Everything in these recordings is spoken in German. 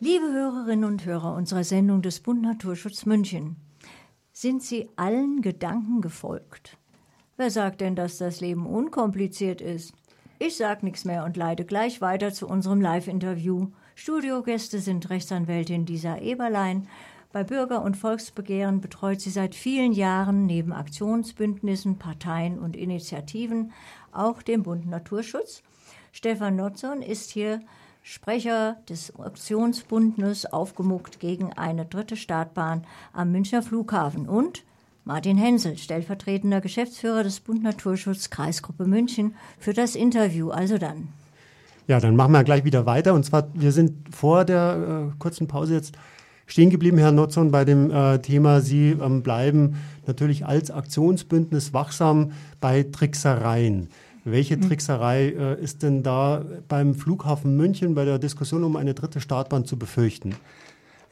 Liebe Hörerinnen und Hörer unserer Sendung des Bund Naturschutz München, sind Sie allen Gedanken gefolgt? Wer sagt denn, dass das Leben unkompliziert ist? Ich sag nichts mehr und leite gleich weiter zu unserem Live-Interview. Studiogäste sind Rechtsanwältin Lisa Eberlein. Bei Bürger- und Volksbegehren betreut sie seit vielen Jahren neben Aktionsbündnissen, Parteien und Initiativen auch den Bund Naturschutz. Stefan Notzon ist hier Sprecher des Aktionsbundes aufgemuckt gegen eine dritte Startbahn am Münchner Flughafen und Martin Hensel, stellvertretender Geschäftsführer des Bund Naturschutz Kreisgruppe München, für das Interview. Also dann. Ja, dann machen wir gleich wieder weiter. Und zwar, wir sind vor der äh, kurzen Pause jetzt stehen geblieben, Herr Notzon, bei dem äh, Thema, Sie ähm, bleiben natürlich als Aktionsbündnis wachsam bei Tricksereien. Welche hm. Trickserei äh, ist denn da beim Flughafen München bei der Diskussion um eine dritte Startbahn zu befürchten?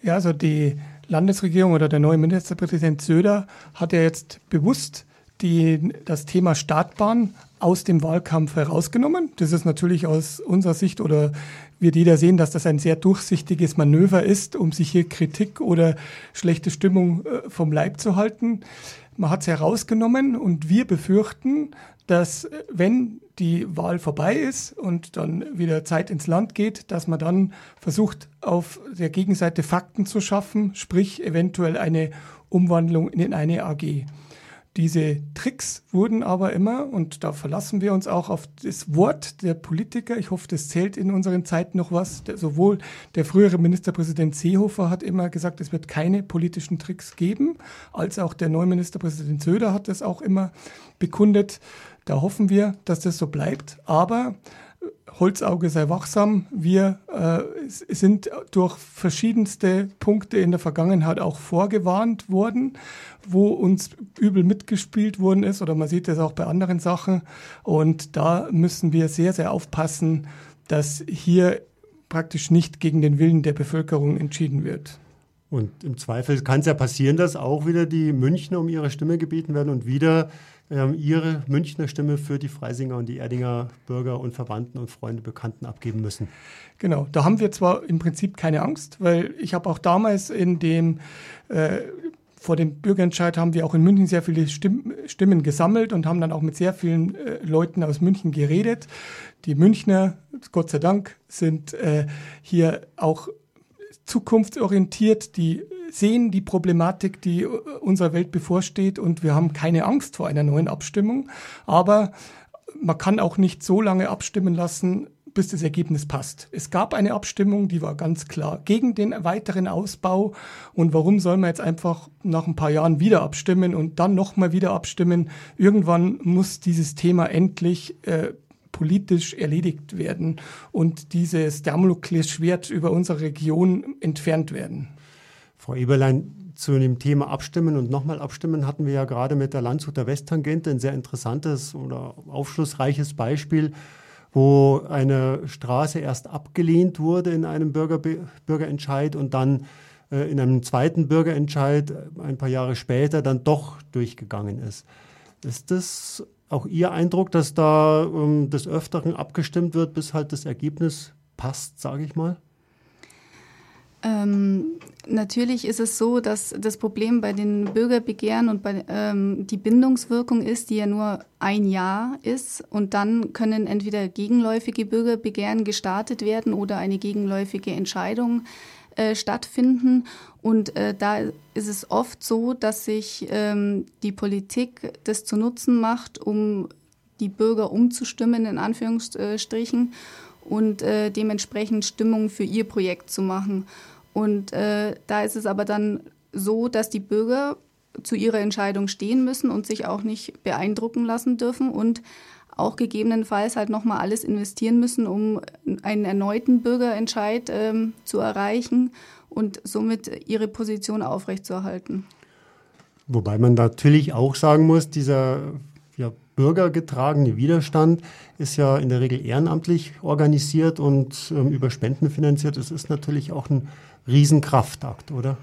Ja, also die Landesregierung oder der neue Ministerpräsident Söder hat ja jetzt bewusst die, das Thema Startbahn aus dem Wahlkampf herausgenommen. Das ist natürlich aus unserer Sicht oder wird jeder sehen, dass das ein sehr durchsichtiges Manöver ist, um sich hier Kritik oder schlechte Stimmung äh, vom Leib zu halten. Man hat es herausgenommen und wir befürchten, dass äh, wenn die Wahl vorbei ist und dann wieder Zeit ins Land geht, dass man dann versucht, auf der Gegenseite Fakten zu schaffen, sprich eventuell eine Umwandlung in eine AG. Diese Tricks wurden aber immer, und da verlassen wir uns auch auf das Wort der Politiker, ich hoffe, das zählt in unseren Zeiten noch was, der, sowohl der frühere Ministerpräsident Seehofer hat immer gesagt, es wird keine politischen Tricks geben, als auch der neue Ministerpräsident Söder hat das auch immer bekundet. Da hoffen wir, dass das so bleibt. Aber Holzauge sei wachsam. Wir äh, sind durch verschiedenste Punkte in der Vergangenheit auch vorgewarnt worden, wo uns übel mitgespielt worden ist. Oder man sieht das auch bei anderen Sachen. Und da müssen wir sehr, sehr aufpassen, dass hier praktisch nicht gegen den Willen der Bevölkerung entschieden wird. Und im Zweifel kann es ja passieren, dass auch wieder die Münchner um ihre Stimme gebeten werden und wieder ihre Münchner Stimme für die Freisinger und die Erdinger Bürger und Verwandten und Freunde, Bekannten abgeben müssen. Genau, da haben wir zwar im Prinzip keine Angst, weil ich habe auch damals in dem äh, vor dem Bürgerentscheid haben wir auch in München sehr viele Stimm Stimmen gesammelt und haben dann auch mit sehr vielen äh, Leuten aus München geredet. Die Münchner, Gott sei Dank, sind äh, hier auch zukunftsorientiert, die sehen die Problematik, die äh, unserer Welt bevorsteht und wir haben keine Angst vor einer neuen Abstimmung. Aber man kann auch nicht so lange abstimmen lassen, bis das Ergebnis passt. Es gab eine Abstimmung, die war ganz klar gegen den weiteren Ausbau. Und warum soll man jetzt einfach nach ein paar Jahren wieder abstimmen und dann nochmal wieder abstimmen? Irgendwann muss dieses Thema endlich äh, politisch erledigt werden und dieses Damoklesschwert über unsere Region entfernt werden. Frau Eberlein, zu dem Thema Abstimmen und nochmal abstimmen hatten wir ja gerade mit der Landshuter Westtangente ein sehr interessantes oder aufschlussreiches Beispiel, wo eine Straße erst abgelehnt wurde in einem Bürger, Bürgerentscheid und dann äh, in einem zweiten Bürgerentscheid ein paar Jahre später dann doch durchgegangen ist. Ist das auch Ihr Eindruck, dass da ähm, des Öfteren abgestimmt wird, bis halt das Ergebnis passt, sage ich mal? Ähm, natürlich ist es so, dass das Problem bei den Bürgerbegehren und bei ähm, die Bindungswirkung ist, die ja nur ein Jahr ist und dann können entweder gegenläufige Bürgerbegehren gestartet werden oder eine gegenläufige Entscheidung äh, stattfinden. Und äh, da ist es oft so, dass sich ähm, die Politik das zu Nutzen macht, um die Bürger umzustimmen, in Anführungsstrichen, und äh, dementsprechend Stimmung für ihr Projekt zu machen. Und äh, da ist es aber dann so, dass die Bürger zu ihrer Entscheidung stehen müssen und sich auch nicht beeindrucken lassen dürfen und auch gegebenenfalls halt nochmal alles investieren müssen, um einen erneuten Bürgerentscheid ähm, zu erreichen und somit ihre Position aufrechtzuerhalten. Wobei man natürlich auch sagen muss, dieser bürgergetragene Widerstand ist ja in der Regel ehrenamtlich organisiert und ähm, über Spenden finanziert. Es ist natürlich auch ein Riesenkraftakt, oder?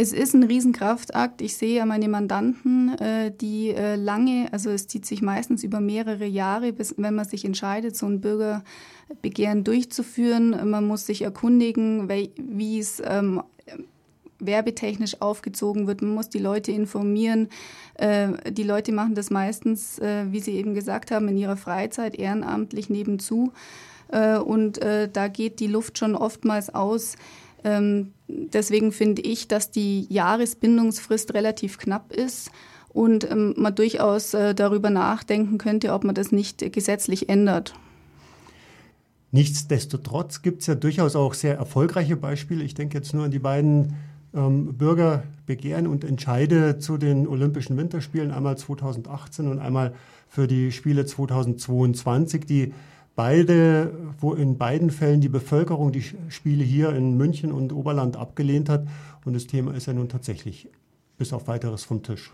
Es ist ein Riesenkraftakt. Ich sehe ja meine Mandanten, äh, die äh, lange, also es zieht sich meistens über mehrere Jahre, bis wenn man sich entscheidet, so ein Bürgerbegehren durchzuführen. Man muss sich erkundigen, wie es ähm, werbetechnisch aufgezogen wird. Man muss die Leute informieren. Äh, die Leute machen das meistens, wie Sie eben gesagt haben, in ihrer Freizeit ehrenamtlich nebenzu. Und da geht die Luft schon oftmals aus. Ähm, deswegen finde ich, dass die Jahresbindungsfrist relativ knapp ist und ähm, man durchaus äh, darüber nachdenken könnte, ob man das nicht gesetzlich ändert. Nichtsdestotrotz gibt es ja durchaus auch sehr erfolgreiche Beispiele. Ich denke jetzt nur an die beiden ähm, Bürgerbegehren und Entscheide zu den Olympischen Winterspielen, einmal 2018 und einmal für die Spiele 2022, die beide, wo in beiden Fällen die Bevölkerung die Spiele hier in München und Oberland abgelehnt hat. Und das Thema ist ja nun tatsächlich bis auf weiteres vom Tisch.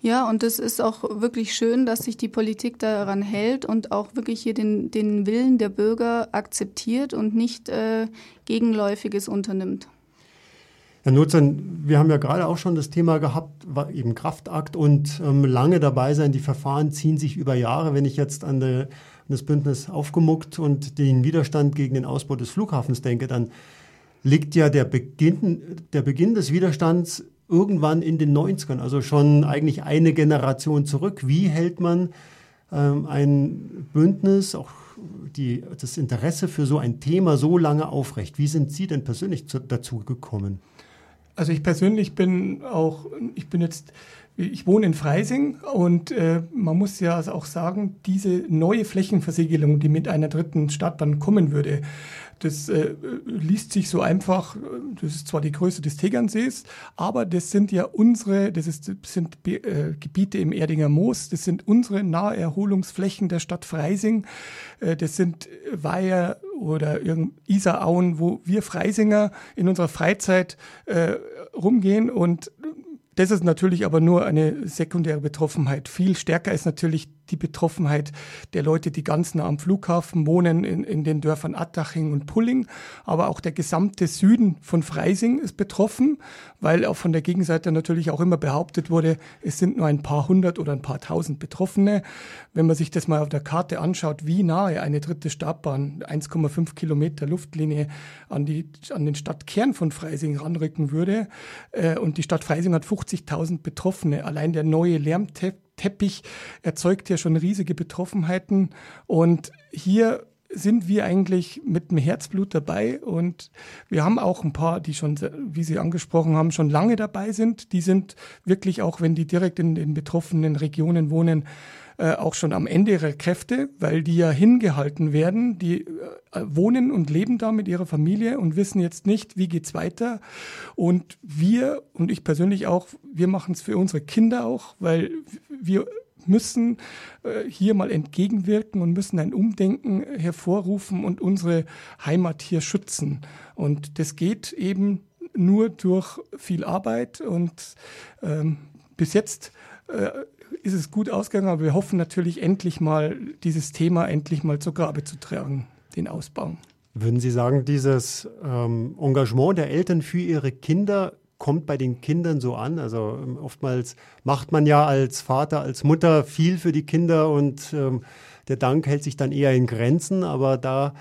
Ja, und es ist auch wirklich schön, dass sich die Politik daran hält und auch wirklich hier den, den Willen der Bürger akzeptiert und nicht äh, Gegenläufiges unternimmt. Herr Nutzen, wir haben ja gerade auch schon das Thema gehabt, eben Kraftakt und ähm, lange dabei sein. Die Verfahren ziehen sich über Jahre. Wenn ich jetzt an die das Bündnis aufgemuckt und den Widerstand gegen den Ausbau des Flughafens denke, dann liegt ja der Beginn, der Beginn des Widerstands irgendwann in den 90ern, also schon eigentlich eine Generation zurück. Wie hält man ähm, ein Bündnis, auch die, das Interesse für so ein Thema so lange aufrecht? Wie sind Sie denn persönlich zu, dazu gekommen? Also ich persönlich bin auch, ich bin jetzt ich wohne in Freising und äh, man muss ja also auch sagen, diese neue Flächenversiegelung, die mit einer dritten Stadt dann kommen würde, das äh, liest sich so einfach, das ist zwar die Größe des Tegernsees, aber das sind ja unsere, das, ist, sind äh, Gebiete im Erdinger Moos, das sind unsere Naherholungsflächen der Stadt Freising, äh, das sind Weiher oder Isarauen, wo wir Freisinger in unserer Freizeit äh, rumgehen und das ist natürlich aber nur eine sekundäre Betroffenheit. Viel stärker ist natürlich die Betroffenheit der Leute, die ganz nah am Flughafen wohnen, in, in den Dörfern Attaching und Pulling. Aber auch der gesamte Süden von Freising ist betroffen, weil auch von der Gegenseite natürlich auch immer behauptet wurde, es sind nur ein paar hundert oder ein paar tausend Betroffene. Wenn man sich das mal auf der Karte anschaut, wie nahe eine dritte Startbahn, 1,5 Kilometer Luftlinie an, die, an den Stadtkern von Freising ranrücken würde, äh, und die Stadt Freising hat 50.000 Betroffene. Allein der neue Lärmteppich Teppich erzeugt ja schon riesige Betroffenheiten. Und hier sind wir eigentlich mit dem Herzblut dabei und wir haben auch ein paar, die schon, wie Sie angesprochen haben, schon lange dabei sind. Die sind wirklich auch, wenn die direkt in den betroffenen Regionen wohnen, äh, auch schon am Ende ihrer Kräfte, weil die ja hingehalten werden. Die äh, wohnen und leben da mit ihrer Familie und wissen jetzt nicht, wie geht's weiter. Und wir und ich persönlich auch, wir machen es für unsere Kinder auch, weil wir müssen äh, hier mal entgegenwirken und müssen ein Umdenken hervorrufen und unsere Heimat hier schützen. Und das geht eben nur durch viel Arbeit und ähm, bis jetzt äh, ist es gut ausgegangen, aber wir hoffen natürlich endlich mal, dieses Thema endlich mal zur Grabe zu tragen, den Ausbau. Würden Sie sagen, dieses ähm, Engagement der Eltern für ihre Kinder kommt bei den Kindern so an? Also ähm, oftmals macht man ja als Vater, als Mutter viel für die Kinder und ähm, der Dank hält sich dann eher in Grenzen, aber da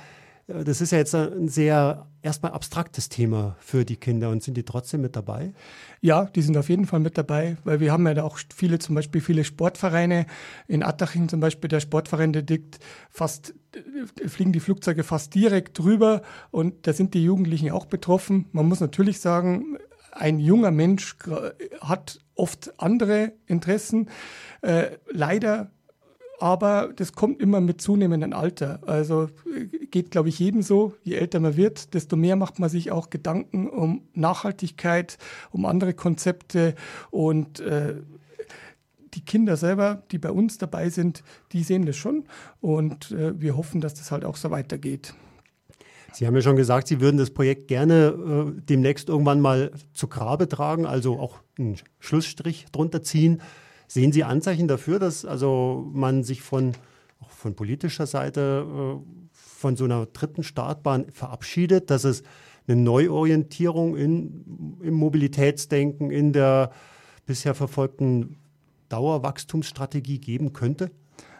das ist ja jetzt ein sehr erstmal abstraktes Thema für die Kinder und sind die trotzdem mit dabei? Ja, die sind auf jeden Fall mit dabei, weil wir haben ja da auch viele, zum Beispiel viele Sportvereine. In Attaching zum Beispiel, der Sportverein, der liegt fast, fliegen die Flugzeuge fast direkt drüber und da sind die Jugendlichen auch betroffen. Man muss natürlich sagen, ein junger Mensch hat oft andere Interessen. Äh, leider aber das kommt immer mit zunehmendem Alter. Also geht, glaube ich, jedem so. Je älter man wird, desto mehr macht man sich auch Gedanken um Nachhaltigkeit, um andere Konzepte und äh, die Kinder selber, die bei uns dabei sind, die sehen das schon und äh, wir hoffen, dass das halt auch so weitergeht. Sie haben ja schon gesagt, Sie würden das Projekt gerne äh, demnächst irgendwann mal zu Grabe tragen, also auch einen Schlussstrich drunter ziehen. Sehen Sie Anzeichen dafür, dass also man sich von, auch von politischer Seite äh, von so einer dritten Startbahn verabschiedet, dass es eine Neuorientierung in, im Mobilitätsdenken, in der bisher verfolgten Dauerwachstumsstrategie geben könnte?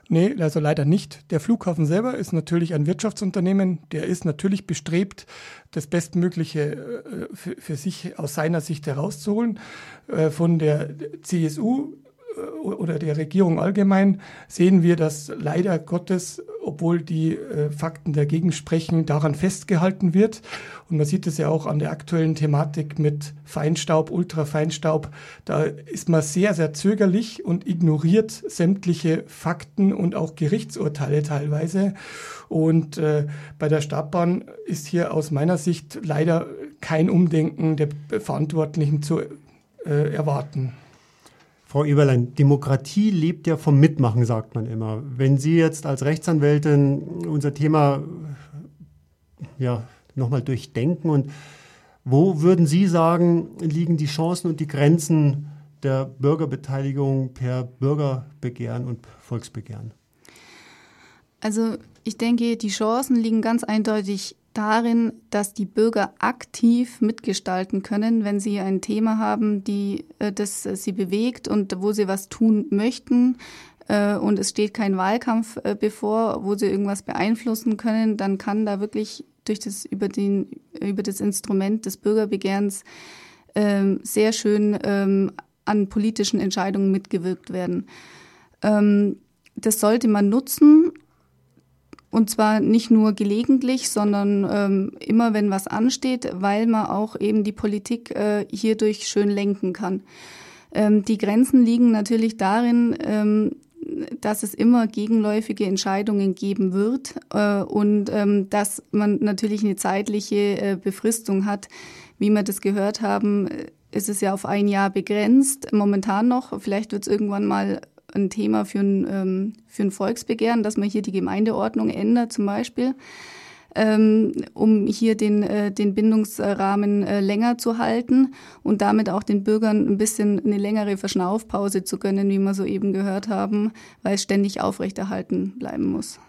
Nee, also leider nicht. Der Flughafen selber ist natürlich ein Wirtschaftsunternehmen. Der ist natürlich bestrebt, das Bestmögliche äh, für, für sich aus seiner Sicht herauszuholen. Äh, von der CSU oder der Regierung allgemein sehen wir, dass leider Gottes, obwohl die äh, Fakten dagegen sprechen, daran festgehalten wird. Und man sieht es ja auch an der aktuellen Thematik mit Feinstaub, Ultrafeinstaub. Da ist man sehr, sehr zögerlich und ignoriert sämtliche Fakten und auch Gerichtsurteile teilweise. Und äh, bei der Startbahn ist hier aus meiner Sicht leider kein Umdenken der Verantwortlichen zu äh, erwarten. Frau Eberlein, Demokratie lebt ja vom Mitmachen, sagt man immer. Wenn Sie jetzt als Rechtsanwältin unser Thema ja, nochmal durchdenken und wo würden Sie sagen, liegen die Chancen und die Grenzen der Bürgerbeteiligung per Bürgerbegehren und Volksbegehren? Also ich denke, die Chancen liegen ganz eindeutig darin, dass die Bürger aktiv mitgestalten können, wenn sie ein Thema haben, die, äh, das sie bewegt und wo sie was tun möchten äh, und es steht kein Wahlkampf äh, bevor, wo sie irgendwas beeinflussen können, dann kann da wirklich durch das über den über das Instrument des Bürgerbegehrens ähm, sehr schön ähm, an politischen Entscheidungen mitgewirkt werden. Ähm, das sollte man nutzen und zwar nicht nur gelegentlich, sondern ähm, immer, wenn was ansteht, weil man auch eben die Politik äh, hierdurch schön lenken kann. Ähm, die Grenzen liegen natürlich darin, ähm, dass es immer gegenläufige Entscheidungen geben wird äh, und ähm, dass man natürlich eine zeitliche äh, Befristung hat. Wie wir das gehört haben, ist es ja auf ein Jahr begrenzt, momentan noch. Vielleicht wird es irgendwann mal ein Thema für ein, ähm, für ein Volksbegehren, dass man hier die Gemeindeordnung ändert zum Beispiel, ähm, um hier den, äh, den Bindungsrahmen äh, länger zu halten und damit auch den Bürgern ein bisschen eine längere Verschnaufpause zu gönnen, wie wir soeben gehört haben, weil es ständig aufrechterhalten bleiben muss.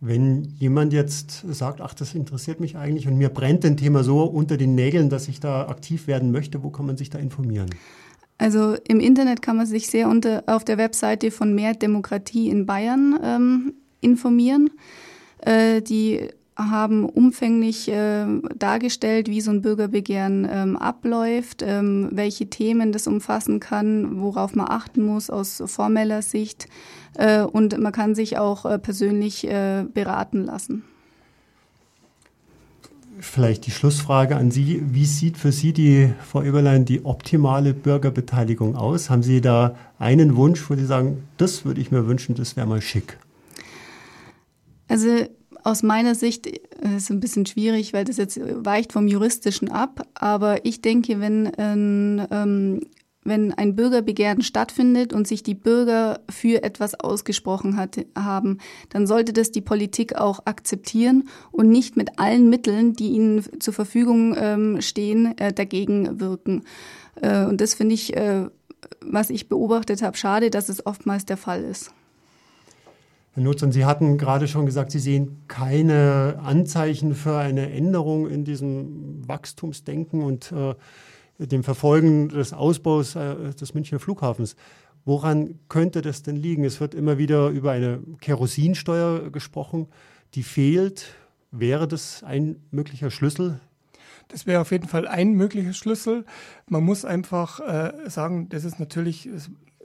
Wenn jemand jetzt sagt, ach, das interessiert mich eigentlich und mir brennt ein Thema so unter den Nägeln, dass ich da aktiv werden möchte, wo kann man sich da informieren? Also im Internet kann man sich sehr unter, auf der Webseite von Mehr Demokratie in Bayern ähm, informieren. Äh, die haben umfänglich äh, dargestellt, wie so ein Bürgerbegehren ähm, abläuft, ähm, welche Themen das umfassen kann, worauf man achten muss aus formeller Sicht. Äh, und man kann sich auch äh, persönlich äh, beraten lassen vielleicht die Schlussfrage an Sie. Wie sieht für Sie die, Frau Eberlein, die optimale Bürgerbeteiligung aus? Haben Sie da einen Wunsch, wo Sie sagen, das würde ich mir wünschen, das wäre mal schick? Also aus meiner Sicht ist es ein bisschen schwierig, weil das jetzt weicht vom Juristischen ab. Aber ich denke, wenn ein ähm, wenn ein Bürgerbegehren stattfindet und sich die Bürger für etwas ausgesprochen hat, haben, dann sollte das die Politik auch akzeptieren und nicht mit allen Mitteln, die ihnen zur Verfügung ähm, stehen, äh, dagegen wirken. Äh, und das finde ich, äh, was ich beobachtet habe, schade, dass es oftmals der Fall ist. Herr Nutzern, Sie hatten gerade schon gesagt, Sie sehen keine Anzeichen für eine Änderung in diesem Wachstumsdenken und äh, dem Verfolgen des Ausbaus äh, des Münchner Flughafens. Woran könnte das denn liegen? Es wird immer wieder über eine Kerosinsteuer gesprochen, die fehlt. Wäre das ein möglicher Schlüssel? Das wäre auf jeden Fall ein möglicher Schlüssel. Man muss einfach äh, sagen, das ist natürlich,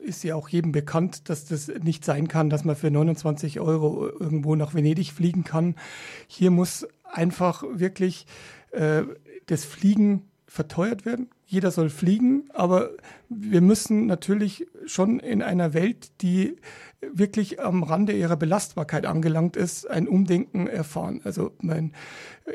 ist ja auch jedem bekannt, dass das nicht sein kann, dass man für 29 Euro irgendwo nach Venedig fliegen kann. Hier muss einfach wirklich äh, das Fliegen verteuert werden. Jeder soll fliegen, aber wir müssen natürlich schon in einer Welt, die wirklich am Rande ihrer Belastbarkeit angelangt ist, ein Umdenken erfahren. Also mein,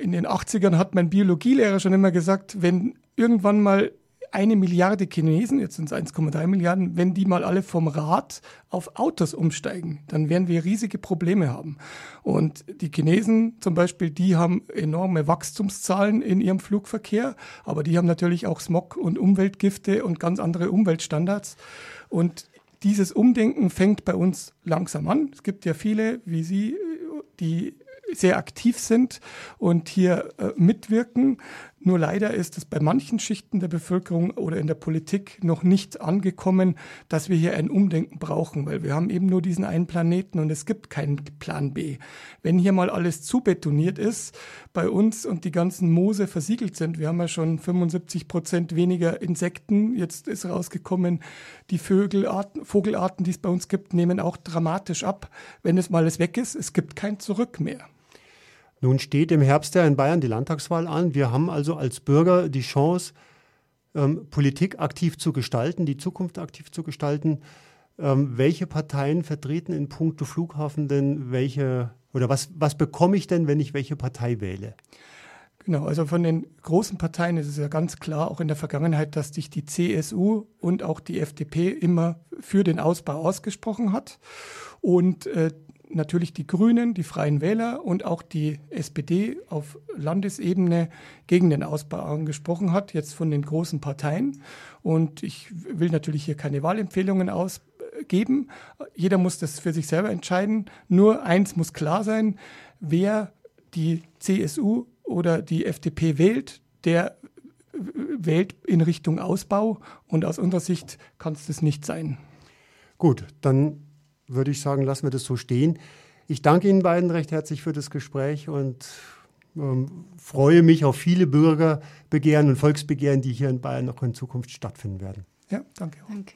in den 80ern hat mein Biologielehrer schon immer gesagt, wenn irgendwann mal eine Milliarde Chinesen, jetzt sind es 1,3 Milliarden, wenn die mal alle vom Rad auf Autos umsteigen, dann werden wir riesige Probleme haben. Und die Chinesen zum Beispiel, die haben enorme Wachstumszahlen in ihrem Flugverkehr, aber die haben natürlich auch Smog und Umweltgifte und ganz andere Umweltstandards. Und dieses Umdenken fängt bei uns langsam an. Es gibt ja viele, wie Sie, die sehr aktiv sind und hier äh, mitwirken. Nur leider ist es bei manchen Schichten der Bevölkerung oder in der Politik noch nicht angekommen, dass wir hier ein Umdenken brauchen, weil wir haben eben nur diesen einen Planeten und es gibt keinen Plan B. Wenn hier mal alles zubetoniert ist bei uns und die ganzen Moose versiegelt sind, wir haben ja schon 75 Prozent weniger Insekten, jetzt ist rausgekommen, die Vögelarten, Vogelarten, die es bei uns gibt, nehmen auch dramatisch ab. Wenn es mal alles weg ist, es gibt kein Zurück mehr. Nun steht im Herbst ja in Bayern die Landtagswahl an. Wir haben also als Bürger die Chance, ähm, Politik aktiv zu gestalten, die Zukunft aktiv zu gestalten. Ähm, welche Parteien vertreten in puncto Flughafen denn welche oder was, was bekomme ich denn, wenn ich welche Partei wähle? Genau, also von den großen Parteien ist es ja ganz klar, auch in der Vergangenheit, dass sich die CSU und auch die FDP immer für den Ausbau ausgesprochen hat. Und äh, natürlich die Grünen, die Freien Wähler und auch die SPD auf Landesebene gegen den Ausbau angesprochen hat, jetzt von den großen Parteien. Und ich will natürlich hier keine Wahlempfehlungen ausgeben. Jeder muss das für sich selber entscheiden. Nur eins muss klar sein, wer die CSU oder die FDP wählt, der wählt in Richtung Ausbau. Und aus unserer Sicht kann es das nicht sein. Gut, dann würde ich sagen, lassen wir das so stehen. Ich danke Ihnen beiden recht herzlich für das Gespräch und ähm, freue mich auf viele Bürgerbegehren und Volksbegehren, die hier in Bayern noch in Zukunft stattfinden werden. Ja, danke. Danke.